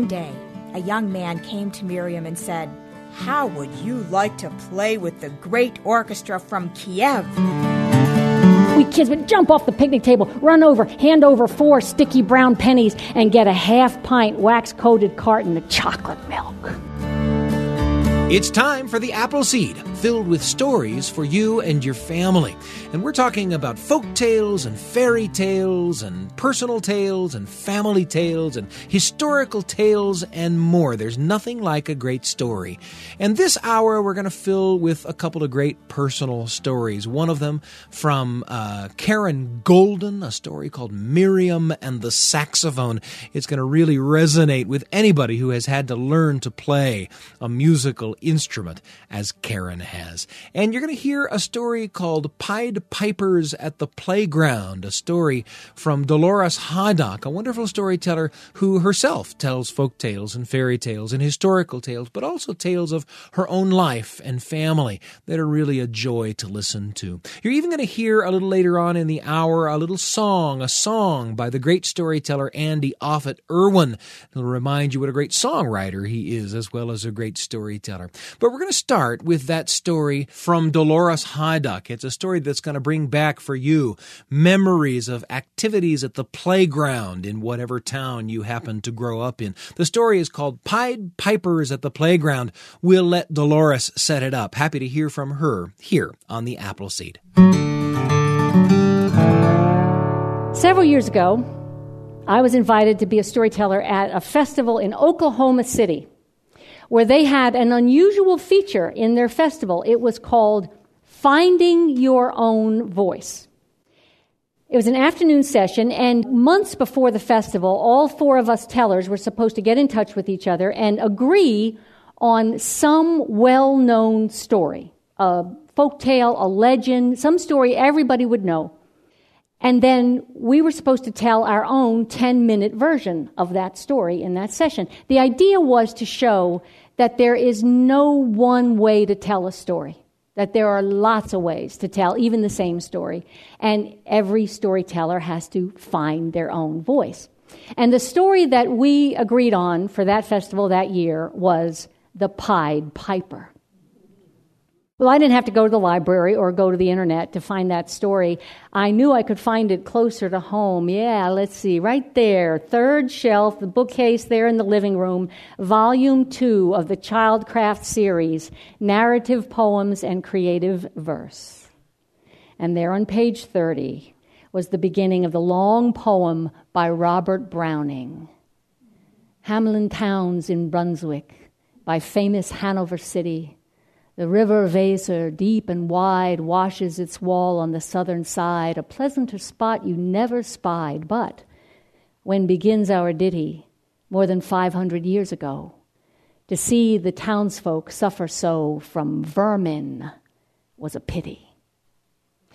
One day, a young man came to Miriam and said, How would you like to play with the great orchestra from Kiev? We kids would jump off the picnic table, run over, hand over four sticky brown pennies, and get a half pint wax coated carton of chocolate milk. It's time for the Apple Seed, filled with stories for you and your family. And we're talking about folk tales and fairy tales and personal tales and family tales and historical tales and more. There's nothing like a great story. And this hour, we're going to fill with a couple of great personal stories. One of them from uh, Karen Golden, a story called Miriam and the Saxophone. It's going to really resonate with anybody who has had to learn to play a musical instrument as Karen has. And you're going to hear a story called Pied Pipers at the Playground, a story from Dolores Hydock, a wonderful storyteller who herself tells folk tales and fairy tales and historical tales, but also tales of her own life and family that are really a joy to listen to. You're even going to hear a little later on in the hour a little song, a song by the great storyteller Andy Offutt Irwin. It'll remind you what a great songwriter he is, as well as a great storyteller. But we're going to start with that story from Dolores Hydock. It's a story that's going to bring back for you memories of activities at the playground in whatever town you happen to grow up in. The story is called Pied Pipers at the Playground. We'll let Dolores set it up. Happy to hear from her here on the Apple Seed. Several years ago, I was invited to be a storyteller at a festival in Oklahoma City where they had an unusual feature in their festival. It was called Finding Your Own Voice. It was an afternoon session, and months before the festival, all four of us tellers were supposed to get in touch with each other and agree on some well known story a folk tale, a legend, some story everybody would know. And then we were supposed to tell our own 10 minute version of that story in that session. The idea was to show that there is no one way to tell a story, that there are lots of ways to tell even the same story, and every storyteller has to find their own voice. And the story that we agreed on for that festival that year was The Pied Piper. Well, I didn't have to go to the library or go to the internet to find that story. I knew I could find it closer to home. Yeah, let's see, right there, third shelf, the bookcase there in the living room, volume two of the Childcraft series, Narrative Poems and Creative Verse. And there on page 30 was the beginning of the long poem by Robert Browning. Hamelin Towns in Brunswick by famous Hanover City the river Weser, deep and wide, washes its wall on the southern side, a pleasanter spot you never spied. But when begins our ditty, more than 500 years ago, to see the townsfolk suffer so from vermin was a pity.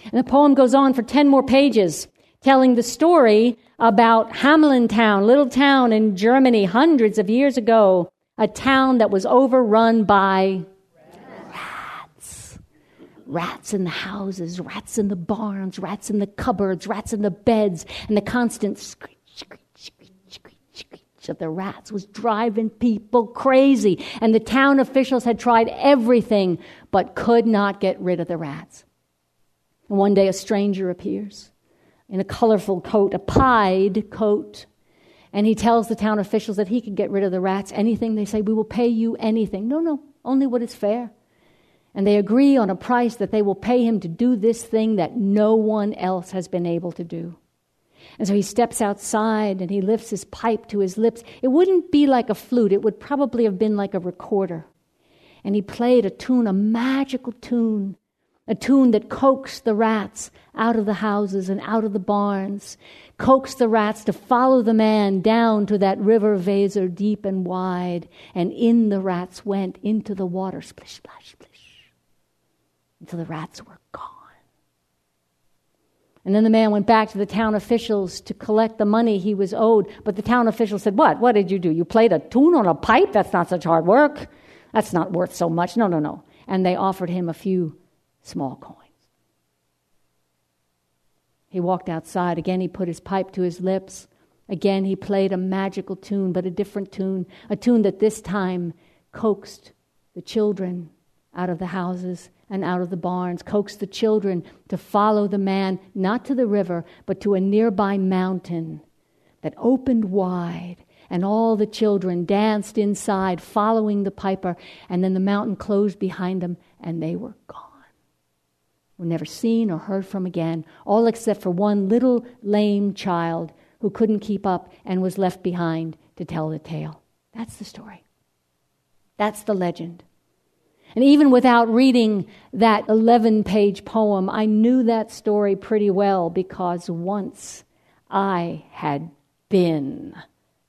And the poem goes on for 10 more pages, telling the story about Hamelin Town, little town in Germany hundreds of years ago, a town that was overrun by rats in the houses, rats in the barns, rats in the cupboards, rats in the beds, and the constant screech, screech, screech, screech, screech of the rats was driving people crazy. And the town officials had tried everything but could not get rid of the rats. And one day a stranger appears in a colorful coat, a pied coat. And he tells the town officials that he can get rid of the rats. Anything they say, we will pay you anything. No, no, only what is fair and they agree on a price that they will pay him to do this thing that no one else has been able to do. And so he steps outside and he lifts his pipe to his lips. It wouldn't be like a flute, it would probably have been like a recorder. And he played a tune, a magical tune, a tune that coaxed the rats out of the houses and out of the barns, coaxed the rats to follow the man down to that river Weser deep and wide. And in the rats went into the water, splish, splash, splish until the rats were gone. And then the man went back to the town officials to collect the money he was owed. But the town officials said, What? What did you do? You played a tune on a pipe? That's not such hard work. That's not worth so much. No, no, no. And they offered him a few small coins. He walked outside. Again, he put his pipe to his lips. Again, he played a magical tune, but a different tune, a tune that this time coaxed the children out of the houses and out of the barns, coaxed the children to follow the man, not to the river, but to a nearby mountain that opened wide. And all the children danced inside, following the piper, and then the mountain closed behind them, and they were gone. Were never seen or heard from again, all except for one little lame child who couldn't keep up and was left behind to tell the tale. That's the story. That's the legend. And even without reading that 11 page poem, I knew that story pretty well because once I had been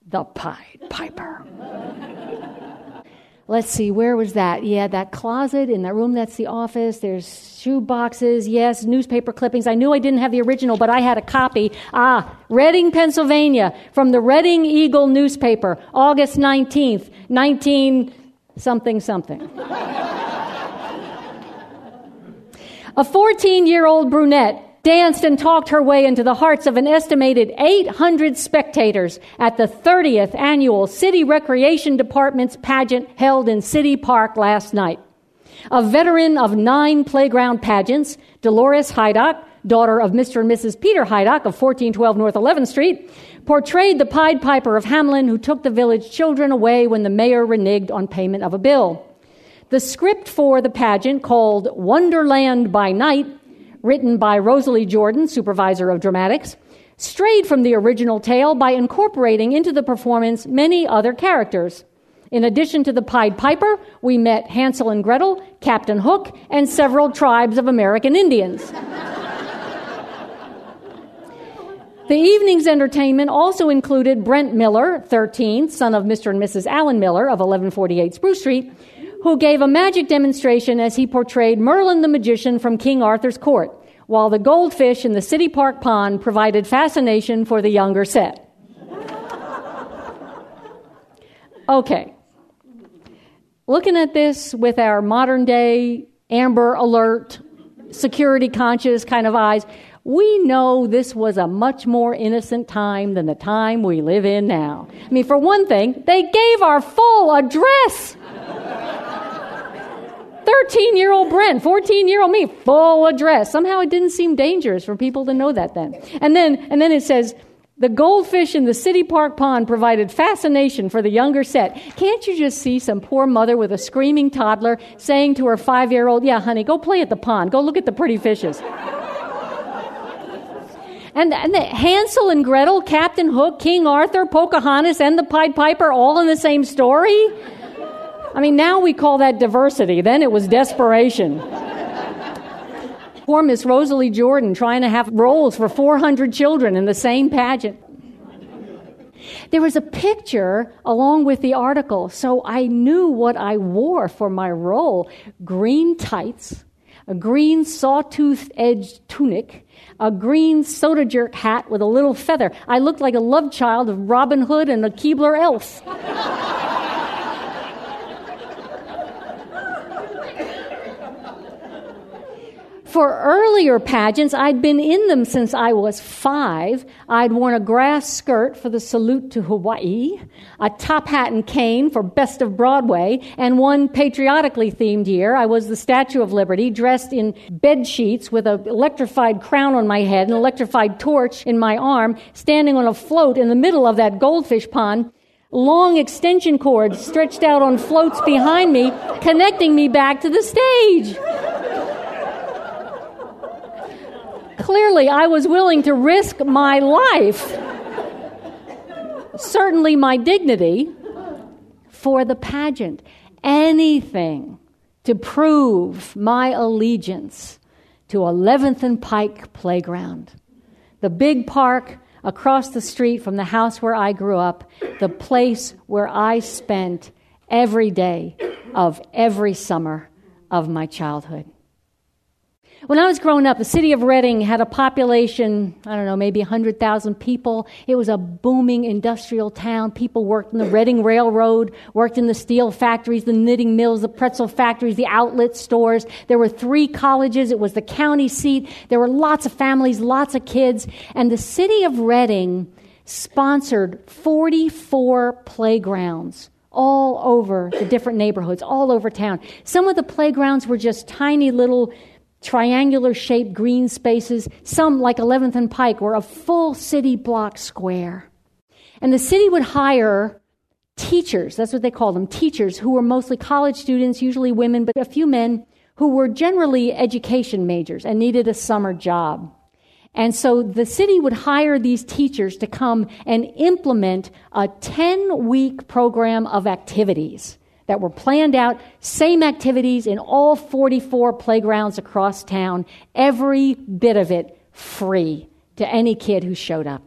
the Pied Piper. Let's see, where was that? Yeah, that closet in that room, that's the office. There's shoe boxes, yes, newspaper clippings. I knew I didn't have the original, but I had a copy. Ah, Reading, Pennsylvania, from the Reading Eagle newspaper, August 19th, 19 something something. a 14 year old brunette danced and talked her way into the hearts of an estimated 800 spectators at the 30th annual City Recreation Department's pageant held in City Park last night. A veteran of nine playground pageants, Dolores Hydock, daughter of Mr. and Mrs. Peter Hydock of 1412 North 11th Street, portrayed the Pied Piper of Hamelin who took the village children away when the mayor reneged on payment of a bill. The script for the pageant, called Wonderland by Night, written by Rosalie Jordan, supervisor of dramatics, strayed from the original tale by incorporating into the performance many other characters. In addition to the Pied Piper, we met Hansel and Gretel, Captain Hook, and several tribes of American Indians. The evening's entertainment also included Brent Miller, 13, son of Mr. and Mrs. Allen Miller of 1148 Spruce Street, who gave a magic demonstration as he portrayed Merlin the magician from King Arthur's court, while the goldfish in the City Park pond provided fascination for the younger set. Okay. Looking at this with our modern day Amber Alert, security conscious kind of eyes, we know this was a much more innocent time than the time we live in now. I mean, for one thing, they gave our full address. 13 year old Brent, 14 year old me, full address. Somehow it didn't seem dangerous for people to know that then. And then, and then it says, the goldfish in the city park pond provided fascination for the younger set. Can't you just see some poor mother with a screaming toddler saying to her five year old, Yeah, honey, go play at the pond. Go look at the pretty fishes. And, and the Hansel and Gretel, Captain Hook, King Arthur, Pocahontas, and the Pied Piper all in the same story? I mean, now we call that diversity. Then it was desperation. Poor Miss Rosalie Jordan trying to have roles for 400 children in the same pageant. There was a picture along with the article, so I knew what I wore for my role green tights, a green sawtooth edged tunic, a green soda jerk hat with a little feather. I looked like a love child of Robin Hood and a Keebler elf. For earlier pageants, I'd been in them since I was five. I'd worn a grass skirt for the salute to Hawaii, a top hat and cane for Best of Broadway, and one patriotically themed year, I was the Statue of Liberty, dressed in bed sheets with an electrified crown on my head, an electrified torch in my arm, standing on a float in the middle of that goldfish pond long extension cords stretched out on floats behind me, connecting me back to the stage. Clearly, I was willing to risk my life, certainly my dignity, for the pageant. Anything to prove my allegiance to 11th and Pike Playground, the big park across the street from the house where I grew up, the place where I spent every day of every summer of my childhood. When I was growing up, the city of Reading had a population, I don't know, maybe 100,000 people. It was a booming industrial town. People worked in the Reading Railroad, worked in the steel factories, the knitting mills, the pretzel factories, the outlet stores. There were three colleges. It was the county seat. There were lots of families, lots of kids. And the city of Reading sponsored 44 playgrounds all over the different neighborhoods, all over town. Some of the playgrounds were just tiny little triangular shaped green spaces. Some, like 11th and Pike, were a full city block square. And the city would hire teachers, that's what they called them, teachers who were mostly college students, usually women, but a few men who were generally education majors and needed a summer job. And so the city would hire these teachers to come and implement a 10 week program of activities that were planned out, same activities in all 44 playgrounds across town, every bit of it free to any kid who showed up.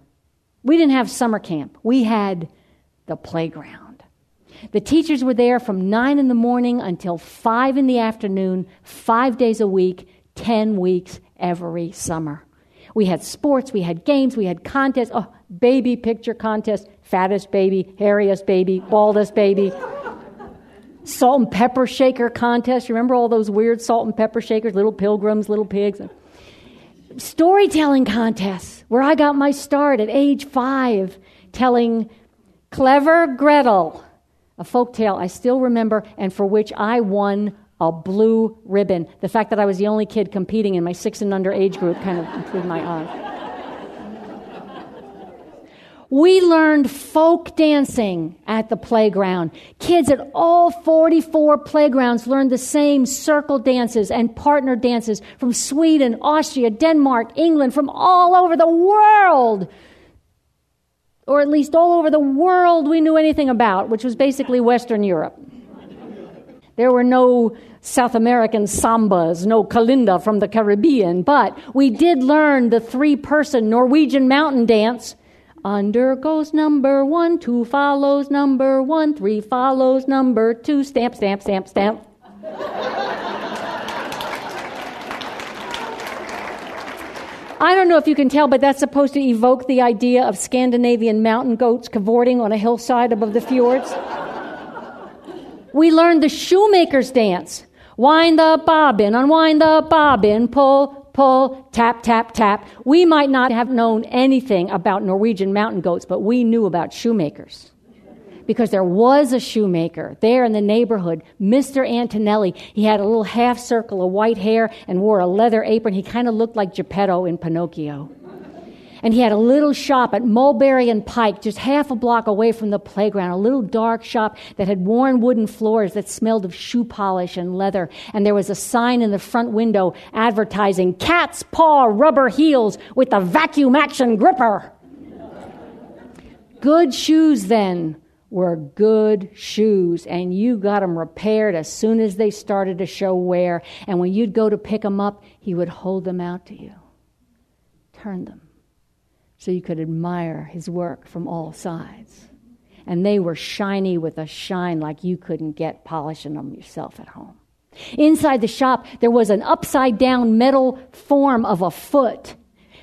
We didn't have summer camp, we had the playground. The teachers were there from 9 in the morning until 5 in the afternoon, five days a week, 10 weeks every summer. We had sports, we had games, we had contests. Oh, baby picture contest, fattest baby, hairiest baby, baldest baby. Salt and pepper shaker contest. Remember all those weird salt and pepper shakers, little pilgrims, little pigs? Storytelling contests, where I got my start at age five, telling Clever Gretel, a folk tale I still remember and for which I won a blue ribbon. The fact that I was the only kid competing in my six and under age group kind of improved my odds. We learned folk dancing at the playground. Kids at all 44 playgrounds learned the same circle dances and partner dances from Sweden, Austria, Denmark, England, from all over the world. Or at least all over the world we knew anything about, which was basically Western Europe. There were no South American sambas, no kalinda from the Caribbean, but we did learn the three person Norwegian mountain dance. Under goes number one, two follows number one, three follows number two, stamp, stamp, stamp, stamp. I don't know if you can tell, but that's supposed to evoke the idea of Scandinavian mountain goats cavorting on a hillside above the fjords. we learned the shoemaker's dance. Wind the bobbin, unwind the bobbin, pull, pull, tap, tap, tap. We might not have known anything about Norwegian mountain goats, but we knew about shoemakers. Because there was a shoemaker there in the neighborhood, Mr. Antonelli. He had a little half circle of white hair and wore a leather apron. He kind of looked like Geppetto in Pinocchio. And he had a little shop at Mulberry and Pike, just half a block away from the playground, a little dark shop that had worn wooden floors that smelled of shoe polish and leather. And there was a sign in the front window advertising cat's paw rubber heels with the vacuum action gripper. Good shoes then were good shoes, and you got them repaired as soon as they started to show wear. And when you'd go to pick them up, he would hold them out to you, turn them so you could admire his work from all sides. And they were shiny with a shine like you couldn't get polishing them yourself at home. Inside the shop, there was an upside down metal form of a foot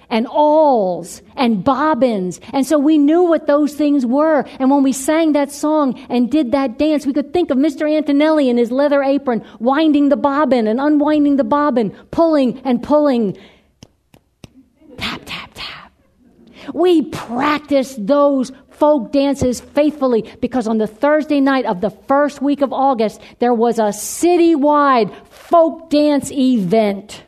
and awls and bobbins. And so we knew what those things were. And when we sang that song and did that dance, we could think of Mr. Antonelli in his leather apron, winding the bobbin and unwinding the bobbin, pulling and pulling. Tap, tap. We practiced those folk dances faithfully because on the Thursday night of the first week of August, there was a citywide folk dance event.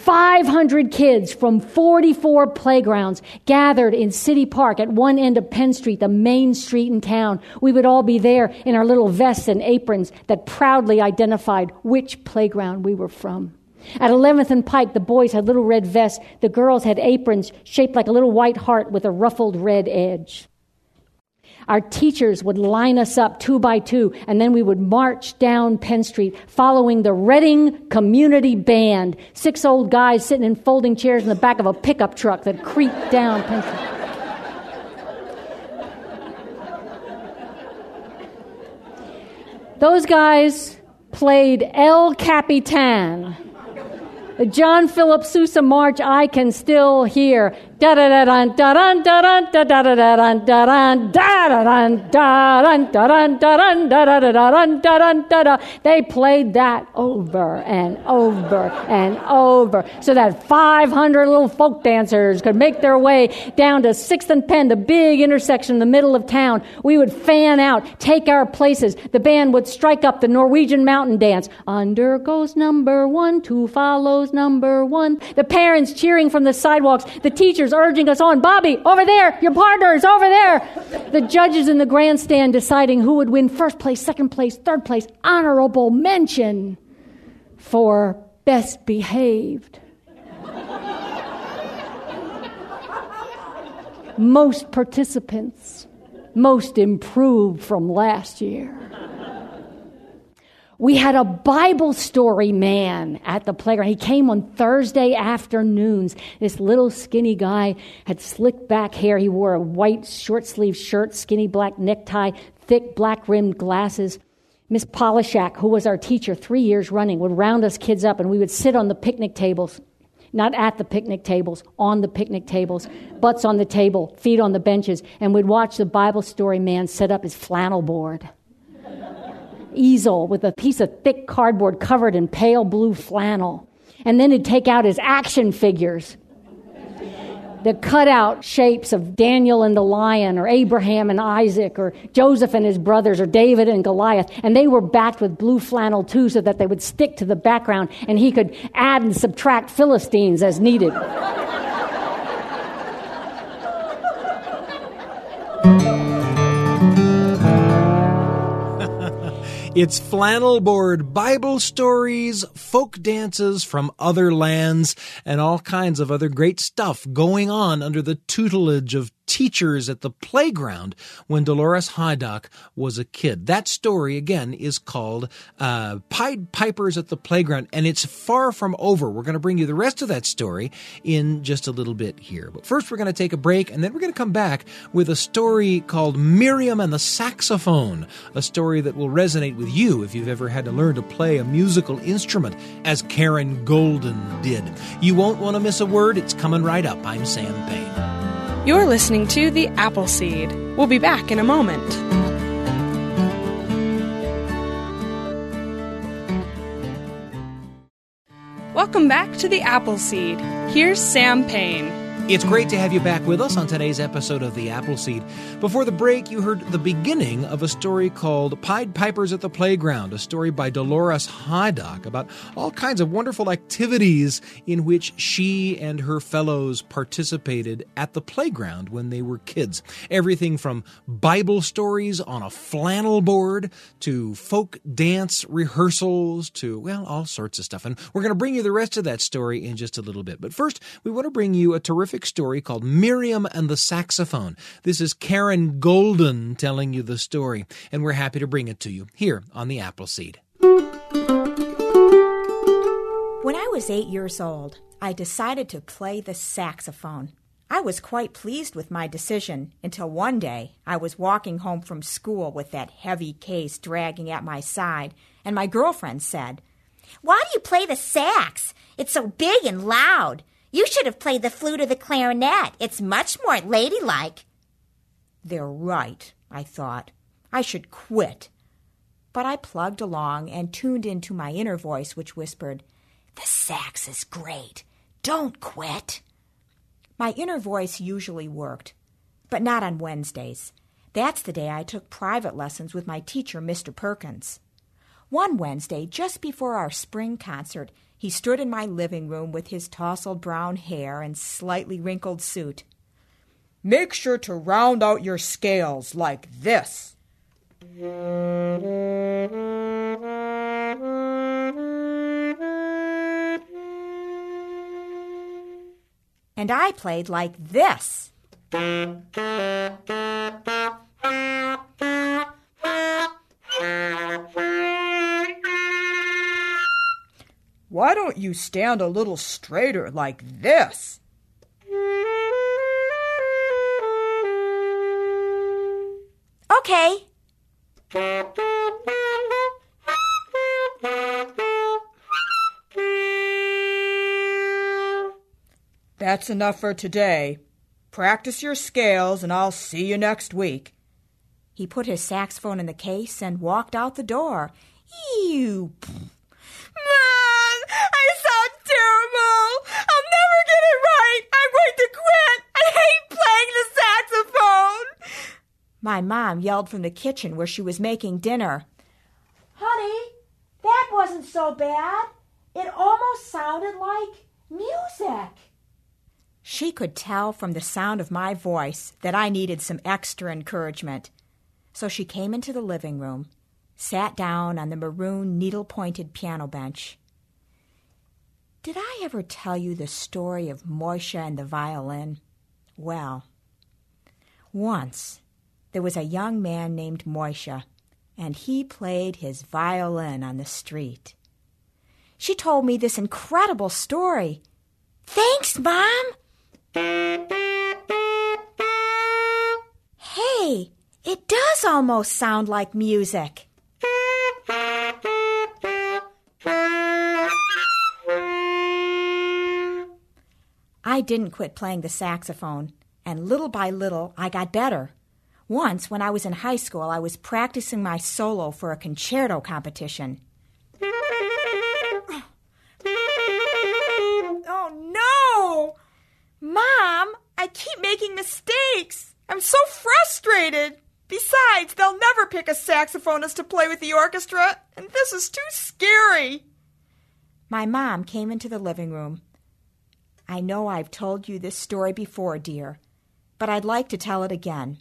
500 kids from 44 playgrounds gathered in City Park at one end of Penn Street, the main street in town. We would all be there in our little vests and aprons that proudly identified which playground we were from. At 11th and Pike, the boys had little red vests. The girls had aprons shaped like a little white heart with a ruffled red edge. Our teachers would line us up two by two, and then we would march down Penn Street following the Reading Community Band. Six old guys sitting in folding chairs in the back of a pickup truck that creaked down Penn Street. Those guys played El Capitan. John Philip Sousa March, I can still hear. Da da da da da da da da da da da da da da da da da da. They played that over and over and over so that 500 little folk dancers could make their way down to Sixth and Penn, the big intersection in the middle of town. We would fan out, take our places. The band would strike up the Norwegian mountain dance. Under goes number one, two follows number one. The parents cheering from the sidewalks, the teachers urging us on. Bobby, over there, your partner is over there. The judges in the grandstand deciding who would win first place, second place, third place, honorable mention for best behaved. most participants, most improved from last year. We had a Bible story man at the playground. He came on Thursday afternoons. This little skinny guy had slicked back hair. He wore a white short sleeve shirt, skinny black necktie, thick black rimmed glasses. Miss Polishak, who was our teacher three years running, would round us kids up and we would sit on the picnic tables. Not at the picnic tables, on the picnic tables, butts on the table, feet on the benches, and we'd watch the Bible story man set up his flannel board easel with a piece of thick cardboard covered in pale blue flannel. And then he'd take out his action figures. The cutout shapes of Daniel and the lion, or Abraham and Isaac, or Joseph and his brothers, or David and Goliath. And they were backed with blue flannel too, so that they would stick to the background and he could add and subtract Philistines as needed. It's flannel board Bible stories, folk dances from other lands, and all kinds of other great stuff going on under the tutelage of teachers at the playground when Dolores Hydock was a kid. That story, again, is called uh, Pied Pipers at the Playground, and it's far from over. We're going to bring you the rest of that story in just a little bit here. But first, we're going to take a break, and then we're going to come back with a story called Miriam and the Saxophone, a story that will resonate with you if you've ever had to learn to play a musical instrument, as Karen Golden did. You won't want to miss a word. It's coming right up. I'm Sam Payne. You're listening to The Apple Seed. We'll be back in a moment. Welcome back to The Apple Seed. Here's Sam Payne. It's great to have you back with us on today's episode of The Apple Seed. Before the break, you heard the beginning of a story called Pied Pipers at the Playground, a story by Dolores Hydock about all kinds of wonderful activities in which she and her fellows participated at the playground when they were kids. Everything from Bible stories on a flannel board to folk dance rehearsals to, well, all sorts of stuff. And we're going to bring you the rest of that story in just a little bit. But first, we want to bring you a terrific story called Miriam and the Saxophone. This is Karen Golden telling you the story, and we're happy to bring it to you here on the Apple Seed. When I was eight years old, I decided to play the saxophone. I was quite pleased with my decision until one day I was walking home from school with that heavy case dragging at my side, and my girlfriend said, Why do you play the sax? It's so big and loud. You should have played the flute or the clarinet. It's much more ladylike. They're right, I thought. I should quit. But I plugged along and tuned into my inner voice, which whispered, The sax is great. Don't quit. My inner voice usually worked, but not on Wednesdays. That's the day I took private lessons with my teacher, Mr. Perkins. One Wednesday, just before our spring concert, he stood in my living room with his tousled brown hair and slightly wrinkled suit. Make sure to round out your scales like this. And I played like this. Why don't you stand a little straighter like this? Okay. That's enough for today. Practice your scales, and I'll see you next week. He put his saxophone in the case and walked out the door. Ew. Mom, I sound terrible. I'll never get it right. I'm going to quit. I hate playing the saxophone. My mom yelled from the kitchen where she was making dinner. Honey, that wasn't so bad. It almost sounded like music. She could tell from the sound of my voice that I needed some extra encouragement. So she came into the living room, sat down on the maroon needle pointed piano bench. Did I ever tell you the story of Moisha and the violin? Well, once there was a young man named Moisha, and he played his violin on the street. She told me this incredible story. Thanks, Mom! Hey, it does almost sound like music. I didn't quit playing the saxophone, and little by little I got better. Once, when I was in high school, I was practicing my solo for a concerto competition. Oh no! Mom, I keep making mistakes. I'm so frustrated. Besides, they'll never pick a saxophonist to play with the orchestra, and this is too scary. My mom came into the living room. I know I've told you this story before, dear, but I'd like to tell it again.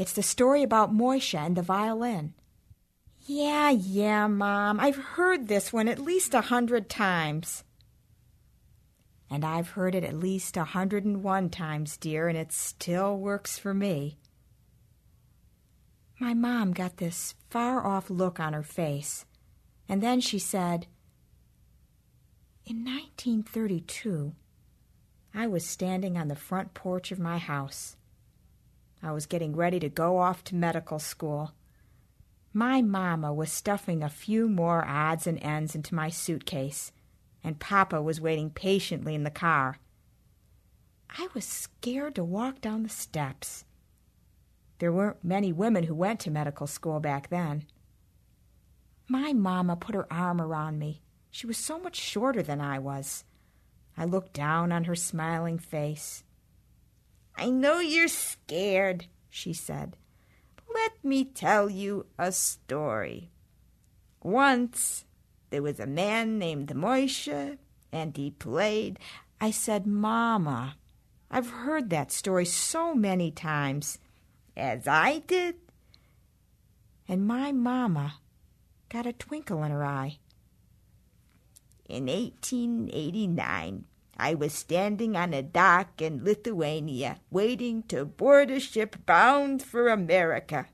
It's the story about Moisha and the violin. Yeah, yeah, Mom. I've heard this one at least a hundred times. And I've heard it at least a hundred and one times, dear, and it still works for me. My mom got this far off look on her face, and then she said, In 1932, I was standing on the front porch of my house. I was getting ready to go off to medical school. My mamma was stuffing a few more odds and ends into my suitcase, and Papa was waiting patiently in the car. I was scared to walk down the steps. There weren't many women who went to medical school back then. My mamma put her arm around me. She was so much shorter than I was. I looked down on her smiling face. I know you're scared, she said. Let me tell you a story. Once there was a man named Moisha, and he played. I said, Mama, I've heard that story so many times, as I did. And my mamma got a twinkle in her eye. In 1889, I was standing on a dock in Lithuania, waiting to board a ship bound for America.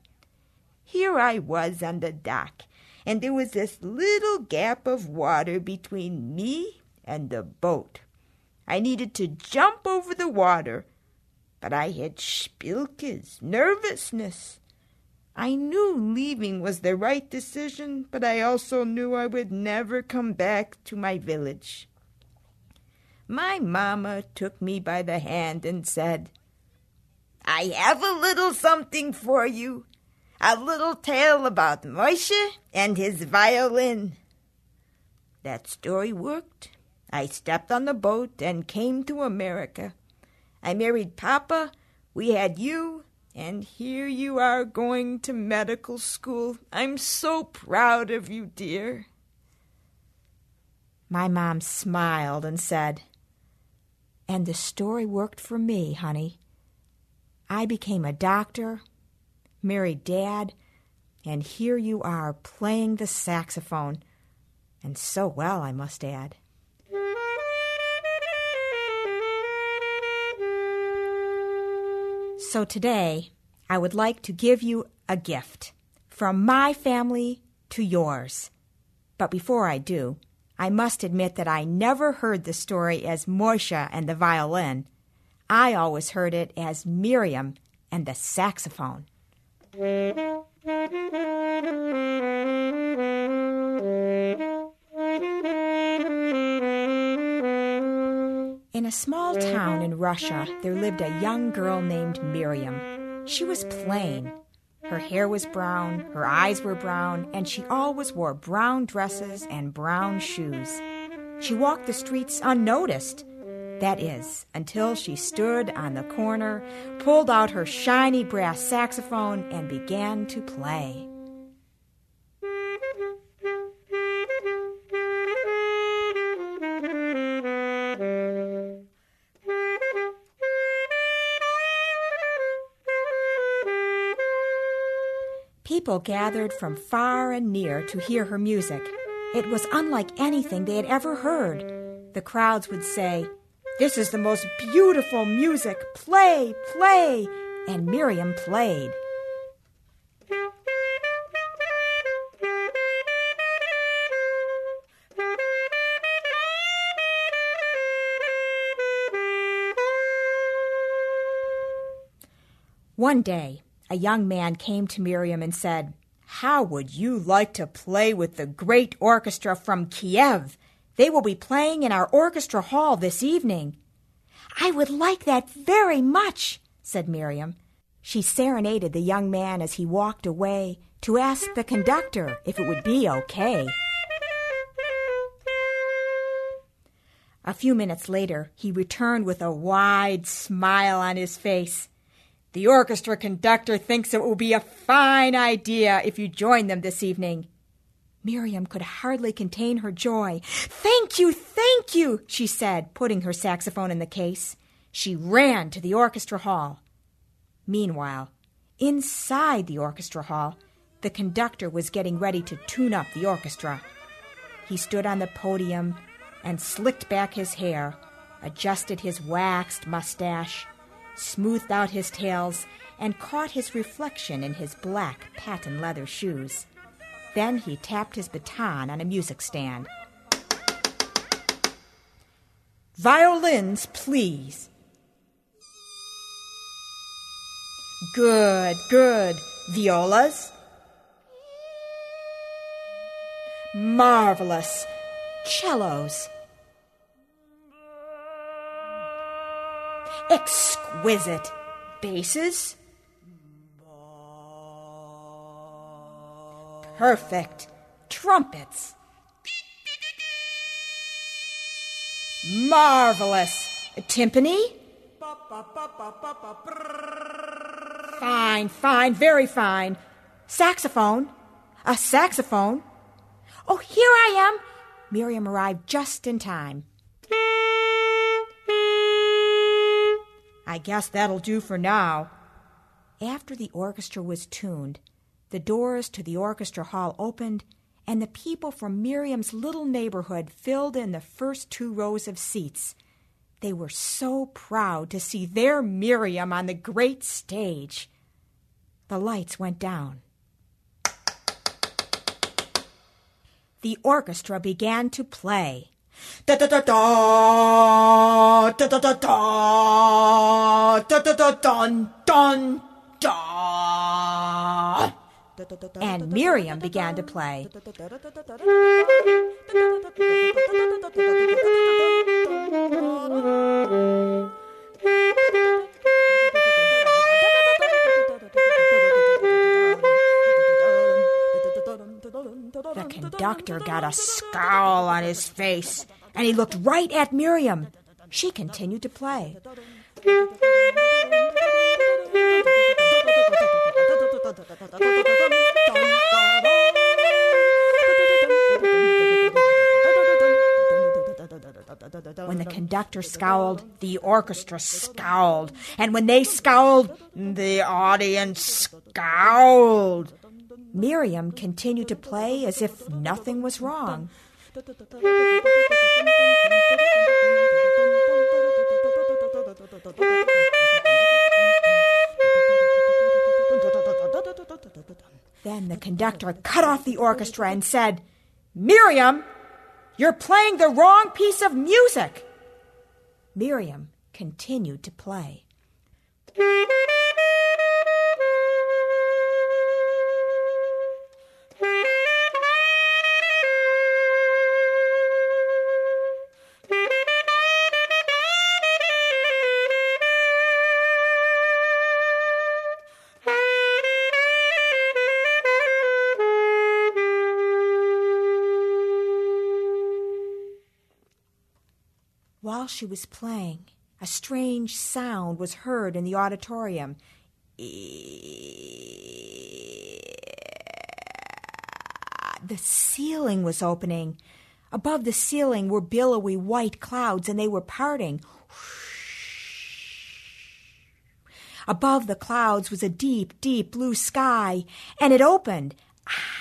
Here I was on the dock, and there was this little gap of water between me and the boat. I needed to jump over the water, but I had Spilke's nervousness. I knew leaving was the right decision, but I also knew I would never come back to my village my mamma took me by the hand and said, I have a little something for you, a little tale about Moisha and his violin. That story worked. I stepped on the boat and came to America. I married Papa, we had you, and here you are going to medical school. I'm so proud of you, dear. My mom smiled and said, and the story worked for me, honey. I became a doctor, married Dad, and here you are playing the saxophone. And so well, I must add. So today, I would like to give you a gift from my family to yours. But before I do, I must admit that I never heard the story as Moisha and the violin. I always heard it as Miriam and the saxophone. In a small town in Russia, there lived a young girl named Miriam. She was plain. Her hair was brown, her eyes were brown, and she always wore brown dresses and brown shoes. She walked the streets unnoticed. That is, until she stood on the corner, pulled out her shiny brass saxophone, and began to play. People gathered from far and near to hear her music. It was unlike anything they had ever heard. The crowds would say, This is the most beautiful music. Play, play. And Miriam played. One day, a young man came to Miriam and said, How would you like to play with the great orchestra from Kiev? They will be playing in our orchestra hall this evening. I would like that very much, said Miriam. She serenaded the young man as he walked away to ask the conductor if it would be okay. A few minutes later, he returned with a wide smile on his face. The orchestra conductor thinks it will be a fine idea if you join them this evening. Miriam could hardly contain her joy. Thank you, thank you, she said, putting her saxophone in the case. She ran to the orchestra hall. Meanwhile, inside the orchestra hall, the conductor was getting ready to tune up the orchestra. He stood on the podium and slicked back his hair, adjusted his waxed mustache, smoothed out his tails, and caught his reflection in his black patent leather shoes. Then he tapped his baton on a music stand. Violins, please. Good, good. Violas? Marvelous. Cellos. Exquisite. Basses? Perfect. Trumpets? Marvelous. Timpani? Fine, fine, very fine. Saxophone? A saxophone? Oh, here I am. Miriam arrived just in time. I guess that'll do for now. After the orchestra was tuned, the doors to the orchestra hall opened, and the people from Miriam's little neighborhood filled in the first two rows of seats. They were so proud to see their Miriam on the great stage. The lights went down. The orchestra began to play. Da da da da da da da da da da da da. And Miriam began to play. conductor got a scowl on his face, and he looked right at Miriam. She continued to play. When the conductor scowled, the orchestra scowled. And when they scowled, the audience scowled. Miriam continued to play as if nothing was wrong. Then the conductor cut off the orchestra and said, Miriam, you're playing the wrong piece of music. Miriam continued to play. She was playing, a strange sound was heard in the auditorium. The ceiling was opening. Above the ceiling were billowy white clouds, and they were parting. Above the clouds was a deep, deep blue sky, and it opened. Ah!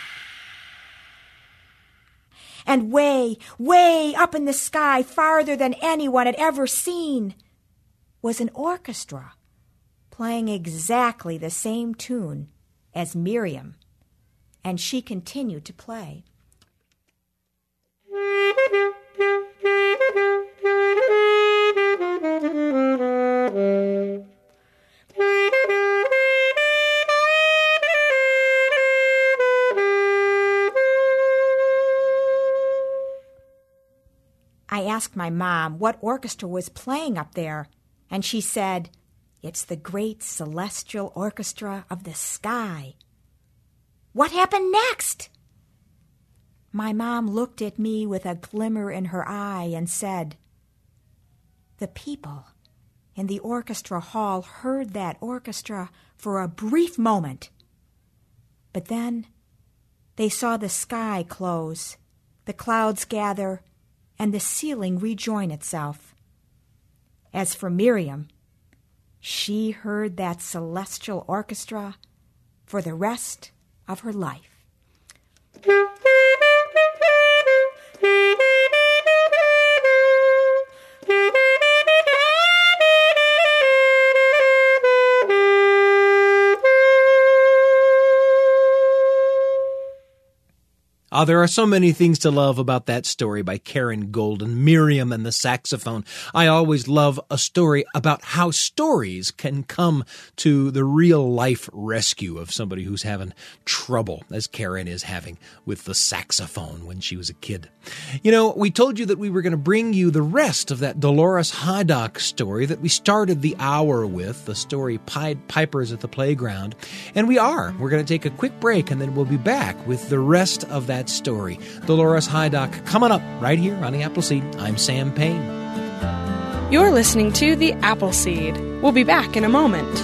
And way, way up in the sky, farther than anyone had ever seen, was an orchestra playing exactly the same tune as Miriam. And she continued to play. Asked my mom what orchestra was playing up there, and she said, It's the great celestial orchestra of the sky. What happened next? My mom looked at me with a glimmer in her eye and said, The people in the orchestra hall heard that orchestra for a brief moment. But then they saw the sky close, the clouds gather, and the ceiling rejoin itself. As for Miriam, she heard that celestial orchestra for the rest of her life. Ah, there are so many things to love about that story by Karen Golden, Miriam and the saxophone. I always love a story about how stories can come to the real life rescue of somebody who's having trouble, as Karen is having with the saxophone when she was a kid. You know, we told you that we were going to bring you the rest of that Dolores Hydock story that we started the hour with, the story Pied Pipers at the Playground. And we are. We're going to take a quick break and then we'll be back with the rest of that story. Dolores Hydock coming up right here on the Apple Seed. I'm Sam Payne. You're listening to The Apple Seed. We'll be back in a moment.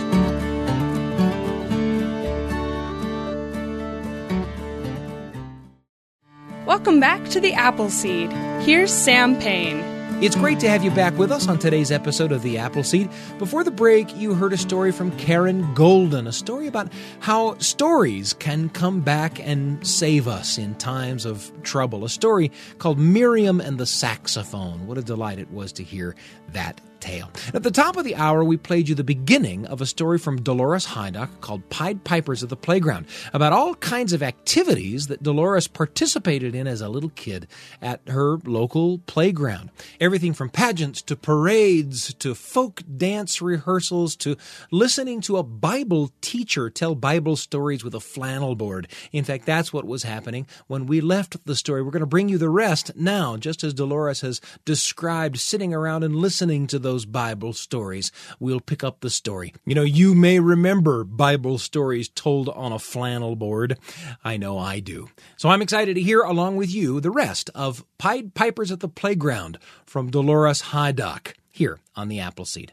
Welcome back to The Apple Seed. Here's Sam Payne. It's great to have you back with us on today's episode of The Apple Seed. Before the break, you heard a story from Karen Golden, a story about how stories can come back and save us in times of trouble. A story called Miriam and the Saxophone. What a delight it was to hear that tale. At the top of the hour, we played you the beginning of a story from Dolores Hydock called Pied Pipers of the Playground about all kinds of activities that Dolores participated in as a little kid at her local playground. Everything from pageants to parades to folk dance rehearsals to listening to a Bible teacher tell Bible stories with a flannel board. In fact, that's what was happening when we left the story. We're going to bring you the rest now, just as Dolores has described sitting around and listening to those Bible stories. We'll pick up the story. You know, you may remember Bible stories told on a flannel board. I know I do. So I'm excited to hear, along with you, the rest of Pied Pipers at the Playground from Dolores Hydock here on the Apple Seed.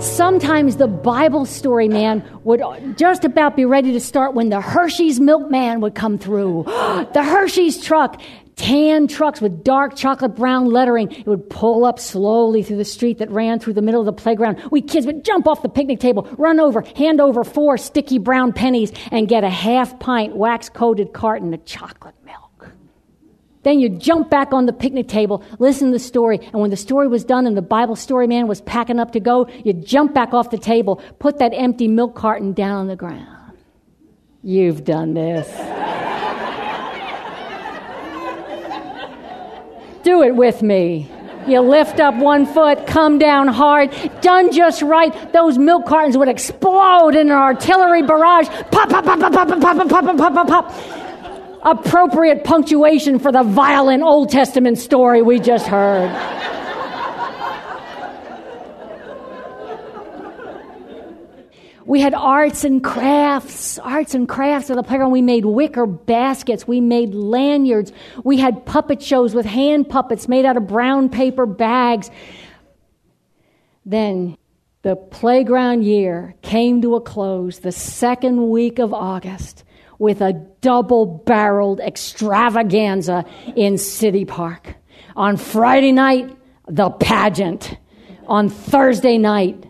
Sometimes the Bible story man would just about be ready to start when the Hershey's milkman would come through. the Hershey's truck, tan trucks with dark chocolate brown lettering. It would pull up slowly through the street that ran through the middle of the playground. We kids would jump off the picnic table, run over, hand over four sticky brown pennies, and get a half pint wax coated carton of chocolate milk. Then you jump back on the picnic table, listen to the story, and when the story was done and the Bible story man was packing up to go, you jump back off the table, put that empty milk carton down on the ground. You've done this. Do it with me. You lift up one foot, come down hard, done just right. Those milk cartons would explode in an artillery barrage. Pop, pop, pop, pop, pop, pop, pop, pop, pop, pop, pop appropriate punctuation for the violent Old Testament story we just heard. We had arts and crafts, arts and crafts at the playground. We made wicker baskets. We made lanyards. We had puppet shows with hand puppets made out of brown paper bags. Then the playground year came to a close the second week of August with a double barreled extravaganza in City Park. On Friday night, the pageant. On Thursday night,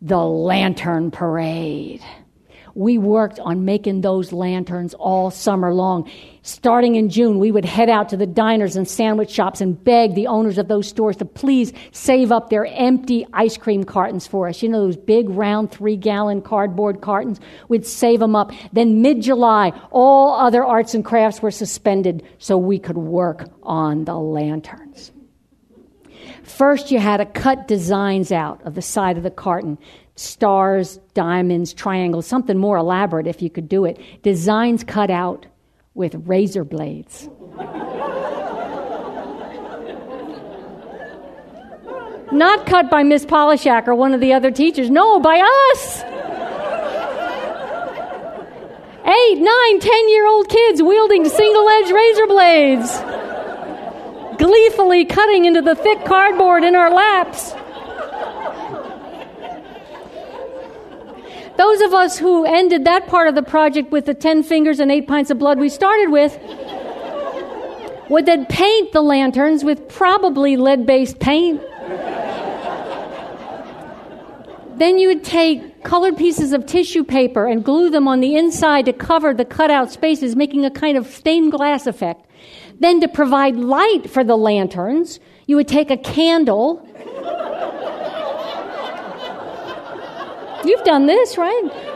the lantern parade. We worked on making those lanterns all summer long. Starting in June, we would head out to the diners and sandwich shops and beg the owners of those stores to please save up their empty ice cream cartons for us. You know, those big round three gallon cardboard cartons? We'd save them up. Then mid July, all other arts and crafts were suspended so we could work on the lanterns. First, you had to cut designs out of the side of the carton stars, diamonds, triangles, something more elaborate if you could do it. Designs cut out with razor blades. Not cut by Miss Polishak or one of the other teachers. No, by us. Eight, nine, ten year old kids wielding single edged razor blades gleefully cutting into the thick cardboard in our laps. Those of us who ended that part of the project with the 10 fingers and 8 pints of blood we started with would then paint the lanterns with probably lead based paint. then you would take colored pieces of tissue paper and glue them on the inside to cover the cutout spaces, making a kind of stained glass effect. Then, to provide light for the lanterns, you would take a candle. You've done this, right?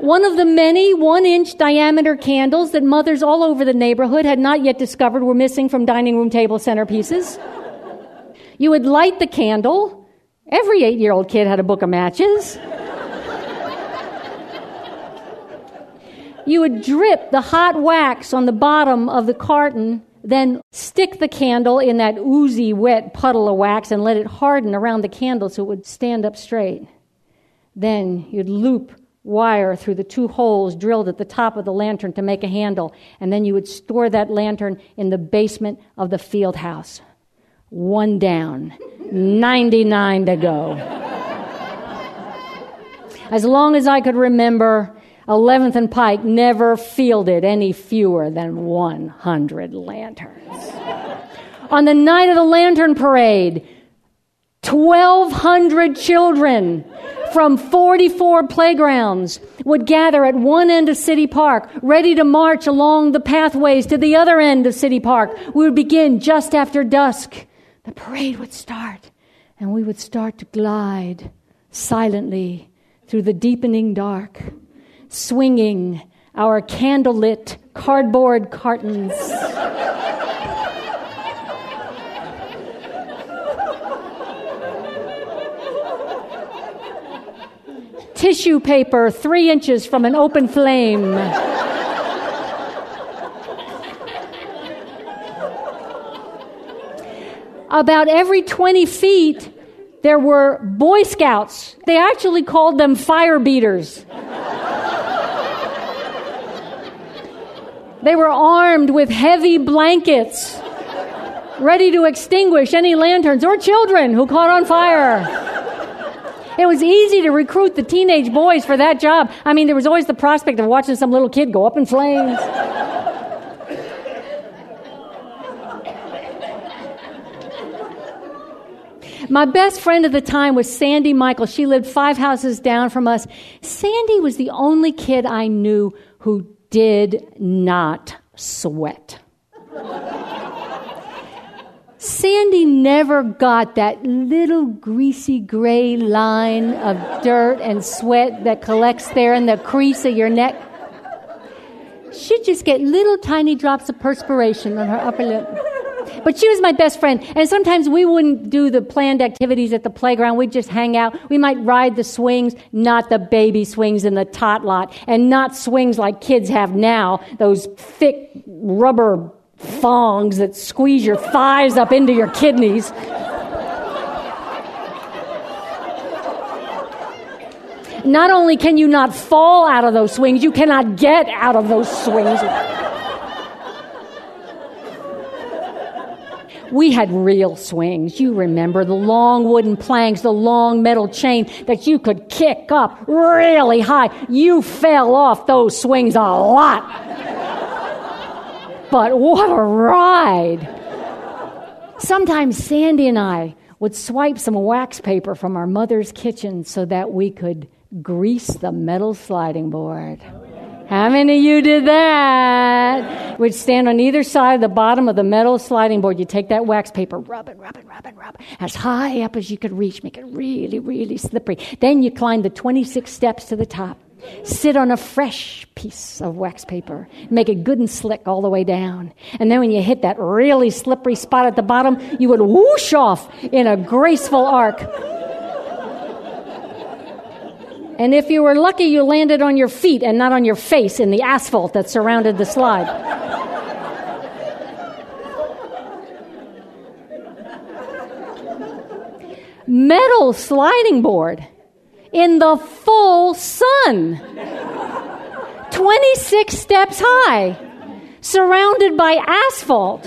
One of the many one inch diameter candles that mothers all over the neighborhood had not yet discovered were missing from dining room table centerpieces. You would light the candle. Every eight year old kid had a book of matches. You would drip the hot wax on the bottom of the carton, then stick the candle in that oozy, wet puddle of wax and let it harden around the candle so it would stand up straight. Then you'd loop wire through the two holes drilled at the top of the lantern to make a handle, and then you would store that lantern in the basement of the field house. One down, 99 to go. As long as I could remember, 11th and Pike never fielded any fewer than 100 lanterns. On the night of the lantern parade, 1,200 children from 44 playgrounds would gather at one end of City Park, ready to march along the pathways to the other end of City Park. We would begin just after dusk. The parade would start, and we would start to glide silently through the deepening dark swinging our candlelit cardboard cartons. Tissue paper three inches from an open flame. About every 20 feet, there were Boy Scouts. They actually called them fire beaters. They were armed with heavy blankets, ready to extinguish any lanterns or children who caught on fire. It was easy to recruit the teenage boys for that job. I mean, there was always the prospect of watching some little kid go up in flames. My best friend at the time was Sandy Michael. She lived five houses down from us. Sandy was the only kid I knew who did not sweat. Sandy never got that little greasy gray line of dirt and sweat that collects there in the crease of your neck. She'd just get little tiny drops of perspiration on her upper lip. But she was my best friend. And sometimes we wouldn't do the planned activities at the playground. We'd just hang out. We might ride the swings, not the baby swings in the tot lot, and not swings like kids have now, those thick rubber thongs that squeeze your thighs up into your kidneys. Not only can you not fall out of those swings, you cannot get out of those swings. We had real swings. You remember the long wooden planks, the long metal chain that you could kick up really high. You fell off those swings a lot. but what a ride! Sometimes Sandy and I would swipe some wax paper from our mother's kitchen so that we could grease the metal sliding board. How many of you did that? Would stand on either side of the bottom of the metal sliding board. You take that wax paper, rub it, rub it, rub it, rub it, as high up as you could reach, make it really, really slippery. Then you climb the 26 steps to the top. Sit on a fresh piece of wax paper. Make it good and slick all the way down. And then when you hit that really slippery spot at the bottom, you would whoosh off in a graceful arc. And if you were lucky, you landed on your feet and not on your face in the asphalt that surrounded the slide. Metal sliding board in the full sun, 26 steps high, surrounded by asphalt,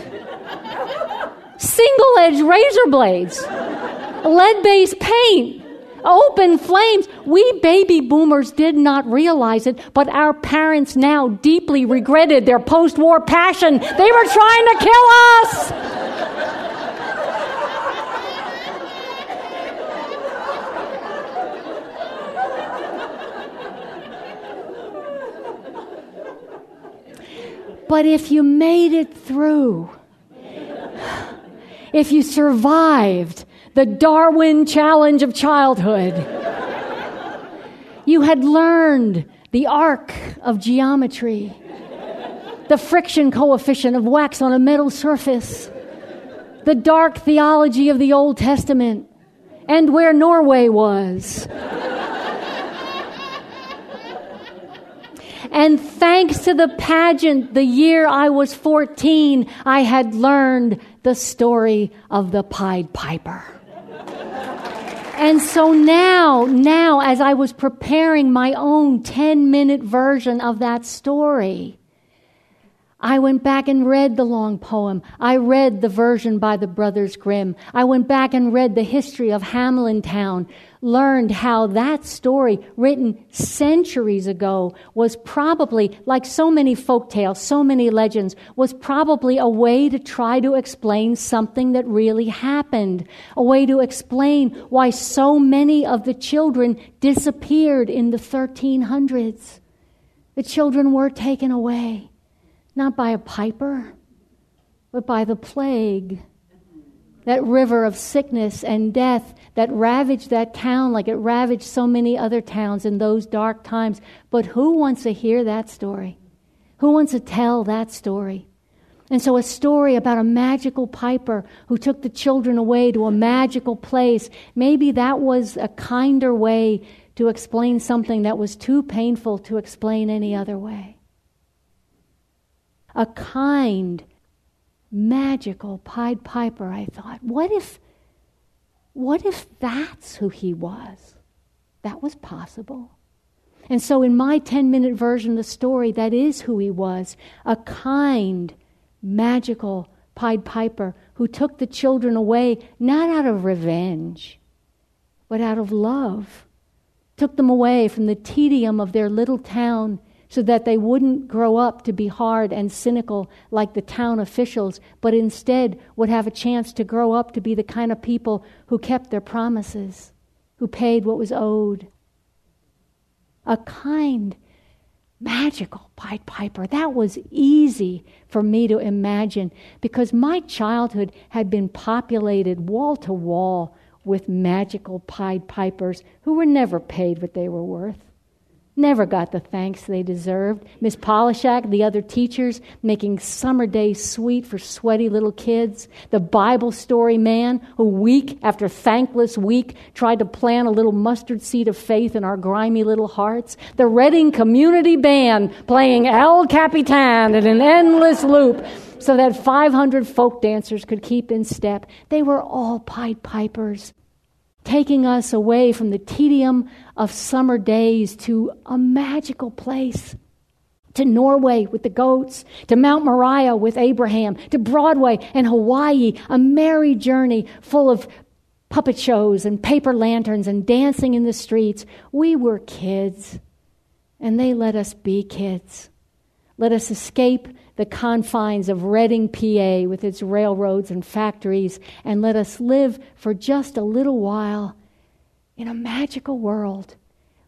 single edge razor blades, lead based paint open flames. We baby boomers did not realize it, but our parents now deeply regretted their post war passion. They were trying to kill us. But if you made it through, if you survived, the Darwin challenge of childhood. you had learned the arc of geometry, the friction coefficient of wax on a metal surface, the dark theology of the Old Testament, and where Norway was. And thanks to the pageant, the year I was 14, I had learned the story of the Pied Piper. And so now, now, as I was preparing my own 10 minute version of that story, I went back and read the long poem. I read the version by the Brothers Grimm. I went back and read the history of Hamelin Town, learned how that story, written centuries ago, was probably, like so many folk tales, so many legends, was probably a way to try to explain something that really happened, a way to explain why so many of the children disappeared in the 1300s. The children were taken away, not by a piper, but by the plague that river of sickness and death that ravaged that town like it ravaged so many other towns in those dark times. But who wants to hear that story? Who wants to tell that story? And so, a story about a magical piper who took the children away to a magical place, maybe that was a kinder way to explain something that was too painful to explain any other way. A kind, magical Pied Piper, I thought. What if, what if that's who he was? That was possible. And so, in my 10 minute version of the story, that is who he was a kind, magical Pied Piper who took the children away not out of revenge, but out of love. Took them away from the tedium of their little town so that they wouldn't grow up to be hard and cynical like the town officials, but instead would have a chance to grow up to be the kind of people who kept their promises, who paid what was owed. A kind, magical Pied Piper. That was easy for me to imagine because my childhood had been populated wall to wall with magical Pied Pipers who were never paid what they were worth never got the thanks they deserved. Miss Polishak, the other teachers, making summer days sweet for sweaty little kids. The Bible story man, who week after thankless week tried to plant a little mustard seed of faith in our grimy little hearts. The Reading Community Band playing El Capitan in an endless loop so that 500 folk dancers could keep in step. They were all Pied Pipers. Taking us away from the tedium of summer days to a magical place. To Norway with the goats, to Mount Moriah with Abraham, to Broadway and Hawaii, a merry journey full of puppet shows and paper lanterns and dancing in the streets. We were kids, and they let us be kids. Let us escape the confines of Reading, PA, with its railroads and factories, and let us live for just a little while in a magical world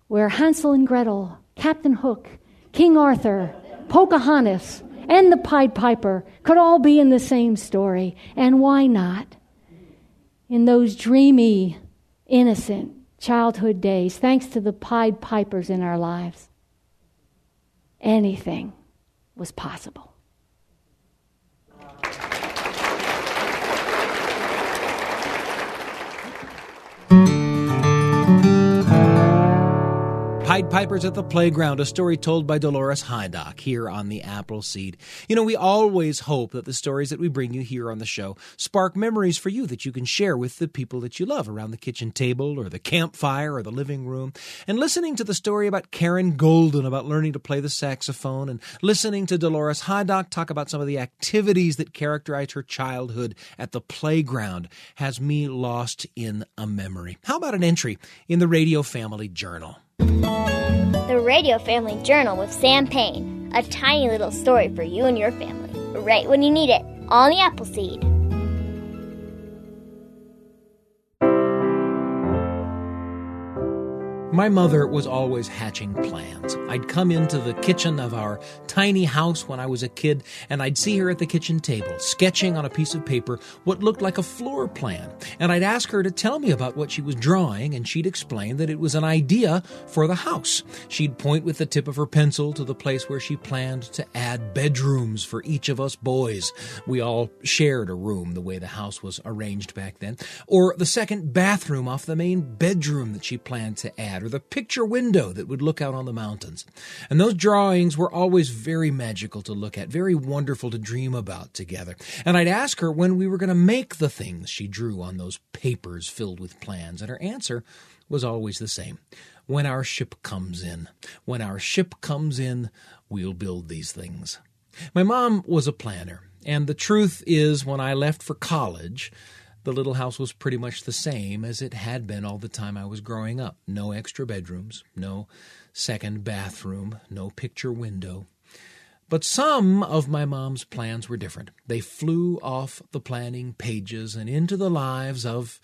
where Hansel and Gretel, Captain Hook, King Arthur, Pocahontas, and the Pied Piper could all be in the same story. And why not? In those dreamy, innocent childhood days, thanks to the Pied Pipers in our lives, anything was possible. Thank you. Pied Pipers at the Playground, a story told by Dolores Hydock here on the Apple Seed. You know, we always hope that the stories that we bring you here on the show spark memories for you that you can share with the people that you love around the kitchen table or the campfire or the living room. And listening to the story about Karen Golden about learning to play the saxophone and listening to Dolores Hydock talk about some of the activities that characterized her childhood at the playground has me lost in a memory. How about an entry in the Radio Family Journal? The Radio Family Journal with Sam Payne. A tiny little story for you and your family, right when you need it, on the Apple Seed. My mother was always hatching plans. I'd come into the kitchen of our tiny house when I was a kid, and I'd see her at the kitchen table, sketching on a piece of paper what looked like a floor plan. And I'd ask her to tell me about what she was drawing, and she'd explain that it was an idea for the house. She'd point with the tip of her pencil to the place where she planned to add bedrooms for each of us boys. We all shared a room the way the house was arranged back then. Or the second bathroom off the main bedroom that she planned to add or the picture window that would look out on the mountains. And those drawings were always very magical to look at, very wonderful to dream about together. And I'd ask her when we were going to make the things she drew on those papers filled with plans, and her answer was always the same. When our ship comes in, when our ship comes in, we'll build these things. My mom was a planner, and the truth is, when I left for college, the little house was pretty much the same as it had been all the time I was growing up. No extra bedrooms, no second bathroom, no picture window. But some of my mom's plans were different. They flew off the planning pages and into the lives of,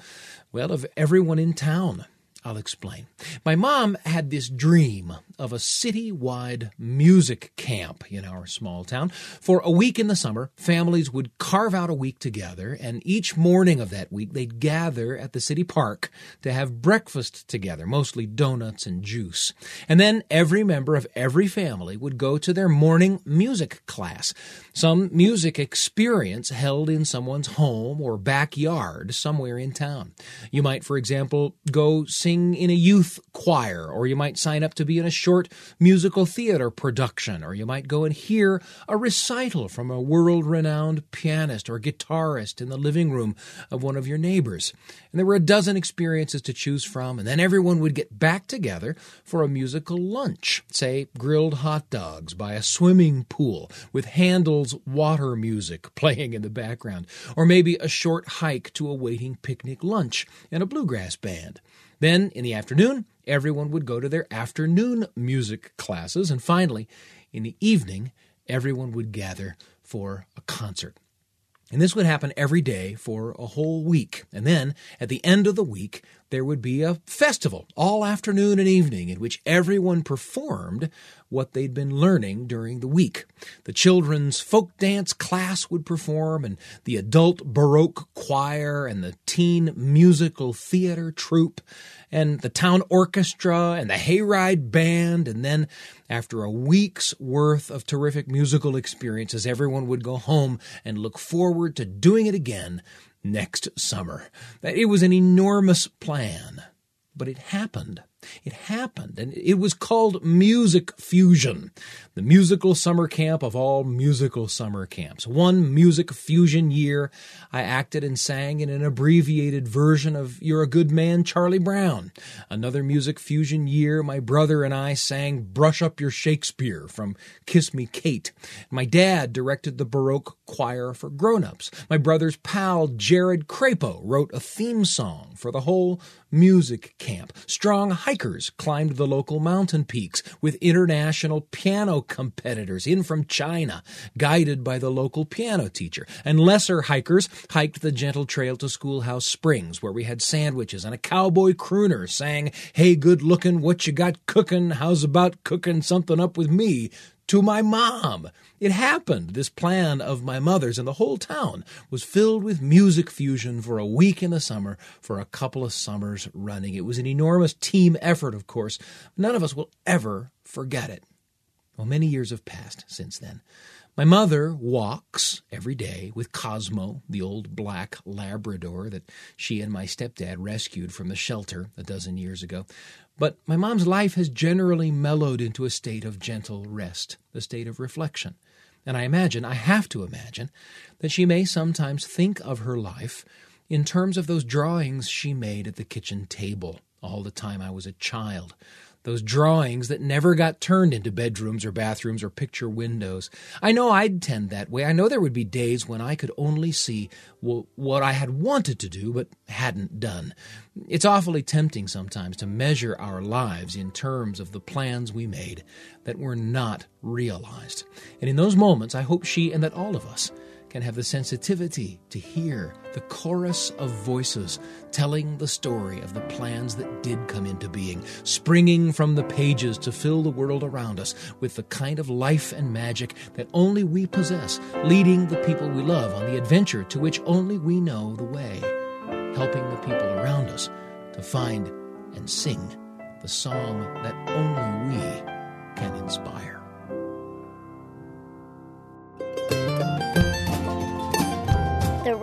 well, of everyone in town. I'll explain. My mom had this dream of a city-wide music camp in our small town. For a week in the summer, families would carve out a week together, and each morning of that week they'd gather at the city park to have breakfast together, mostly donuts and juice. And then every member of every family would go to their morning music class, some music experience held in someone's home or backyard somewhere in town. You might, for example, go sing sing in a youth choir, or you might sign up to be in a short musical theater production, or you might go and hear a recital from a world renowned pianist or guitarist in the living room of one of your neighbors. And there were a dozen experiences to choose from, and then everyone would get back together for a musical lunch, say grilled hot dogs by a swimming pool with Handel's water music playing in the background, or maybe a short hike to a waiting picnic lunch and a bluegrass band. Then, in the afternoon, everyone would go to their afternoon music classes. And finally, in the evening, everyone would gather for a concert. And this would happen every day for a whole week. And then, at the end of the week, there would be a festival all afternoon and evening in which everyone performed what they'd been learning during the week. The children's folk dance class would perform, and the adult Baroque choir, and the teen musical theater troupe, and the town orchestra, and the hayride band. And then, after a week's worth of terrific musical experiences, everyone would go home and look forward to doing it again next summer. It was an enormous plan, but it happened. It happened, and it was called Music Fusion, the musical summer camp of all musical summer camps. One music fusion year, I acted and sang in an abbreviated version of You're a Good Man, Charlie Brown. Another music fusion year, my brother and I sang Brush Up Your Shakespeare from Kiss Me Kate. My dad directed the Baroque choir for grown-ups. My brother's pal, Jared Crapo, wrote a theme song for the whole music camp. Strong hikers climbed the local mountain peaks with international piano competitors in from China, guided by the local piano teacher. And lesser hikers hiked the gentle trail to Schoolhouse Springs, where we had sandwiches and a cowboy crooner sang, Hey, good lookin', what you got cookin'? How's about cookin' something up with me? To my mom. It happened. This plan of my mother's and the whole town was filled with music fusion for a week in the summer for a couple of summers running. It was an enormous team effort, of course. None of us will ever forget it. Well, many years have passed since then. My mother walks every day with Cosmo, the old black Labrador that she and my stepdad rescued from the shelter a dozen years ago. But my mom's life has generally mellowed into a state of gentle rest, a state of reflection. And I imagine, I have to imagine, that she may sometimes think of her life in terms of those drawings she made at the kitchen table all the time I was a child those drawings that never got turned into bedrooms or bathrooms or picture windows. I know I'd tend that way. I know there would be days when I could only see what I had wanted to do but hadn't done. It's awfully tempting sometimes to measure our lives in terms of the plans we made that were not realized. And in those moments, I hope she and that all of us can have the sensitivity to hear the chorus of voices telling the story of the plans that did come into being, springing from the pages to fill the world around us with the kind of life and magic that only we possess, leading the people we love on the adventure to which only we know the way, helping the people around us to find and sing the song that only we can inspire.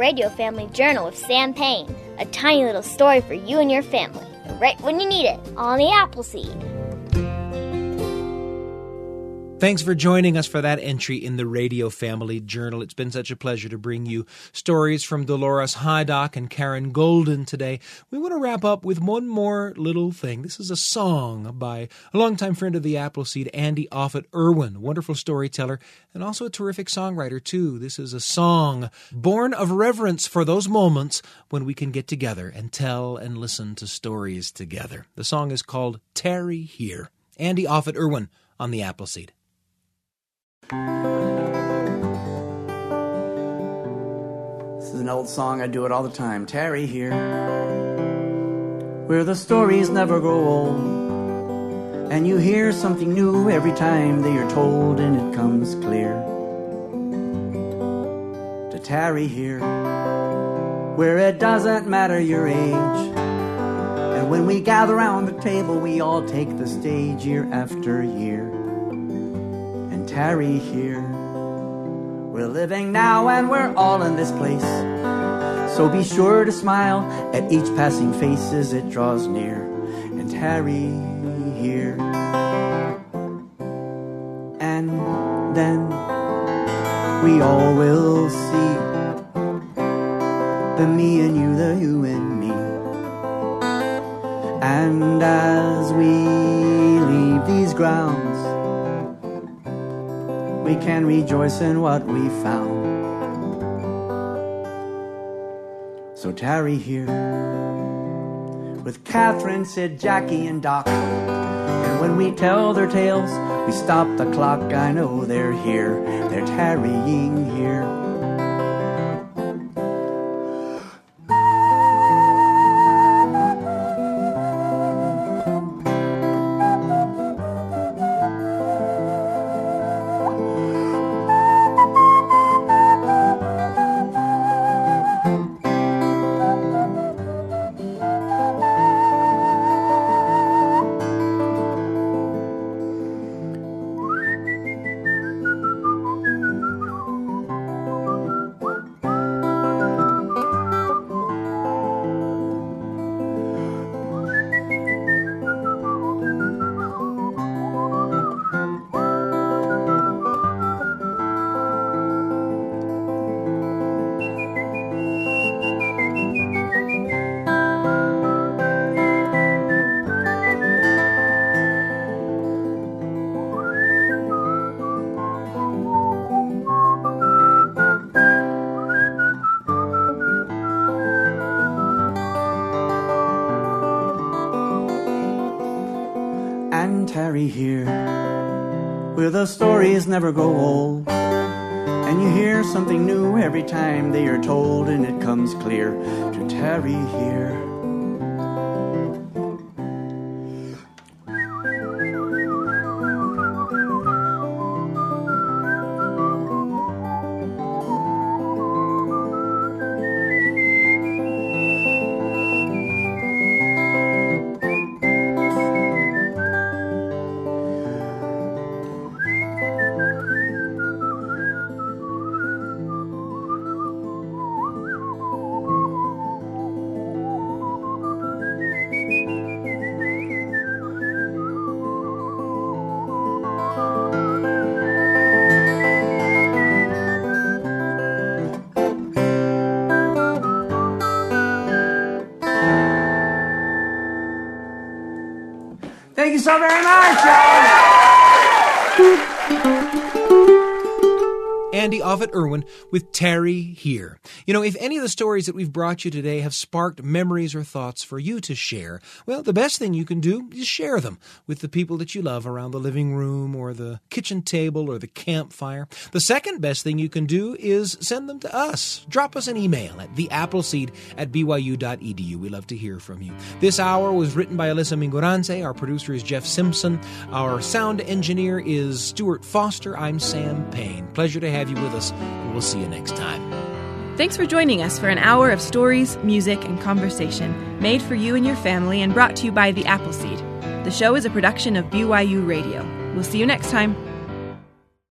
Radio Family Journal with Sam Payne. A tiny little story for you and your family, right when you need it, on the Apple Seed. Thanks for joining us for that entry in the Radio Family Journal. It's been such a pleasure to bring you stories from Dolores Hydock and Karen Golden today. We want to wrap up with one more little thing. This is a song by a longtime friend of the Apple Seed, Andy Offutt Irwin, wonderful storyteller and also a terrific songwriter, too. This is a song born of reverence for those moments when we can get together and tell and listen to stories together. The song is called Tarry Here. Andy Offutt Irwin on the Apple Seed. This is an old song, I do it all the time. Tarry here, where the stories never grow old, and you hear something new every time they are told, and it comes clear. To tarry here, where it doesn't matter your age. And when we gather around the table, we all take the stage year after year tarry here. We're living now and we're all in this place. So be sure to smile at each passing face as it draws near and tarry here. And then we all will see the me and you, the you and me. And as we leave these grounds, we can rejoice in what we found. So tarry here with Catherine, Sid, Jackie, and Doc. And when we tell their tales, we stop the clock. I know they're here, they're tarrying here. Where the stories never grow old. And you hear something new every time they are told, and it comes clear to tarry here. Offutt Irwin with Tarry Here. You know, if any of the stories that we've brought you today have sparked memories or thoughts for you to share, well, the best thing you can do is share them with the people that you love around the living room or the kitchen table or the campfire. The second best thing you can do is send them to us. Drop us an email at theappleseed at byu.edu. We love to hear from you. This hour was written by Alyssa Mingorance. Our producer is Jeff Simpson. Our sound engineer is Stuart Foster. I'm Sam Payne. Pleasure to have you with us. We'll see you next time. Thanks for joining us for an hour of stories, music, and conversation made for you and your family and brought to you by The Apple Seed. The show is a production of BYU Radio. We'll see you next time.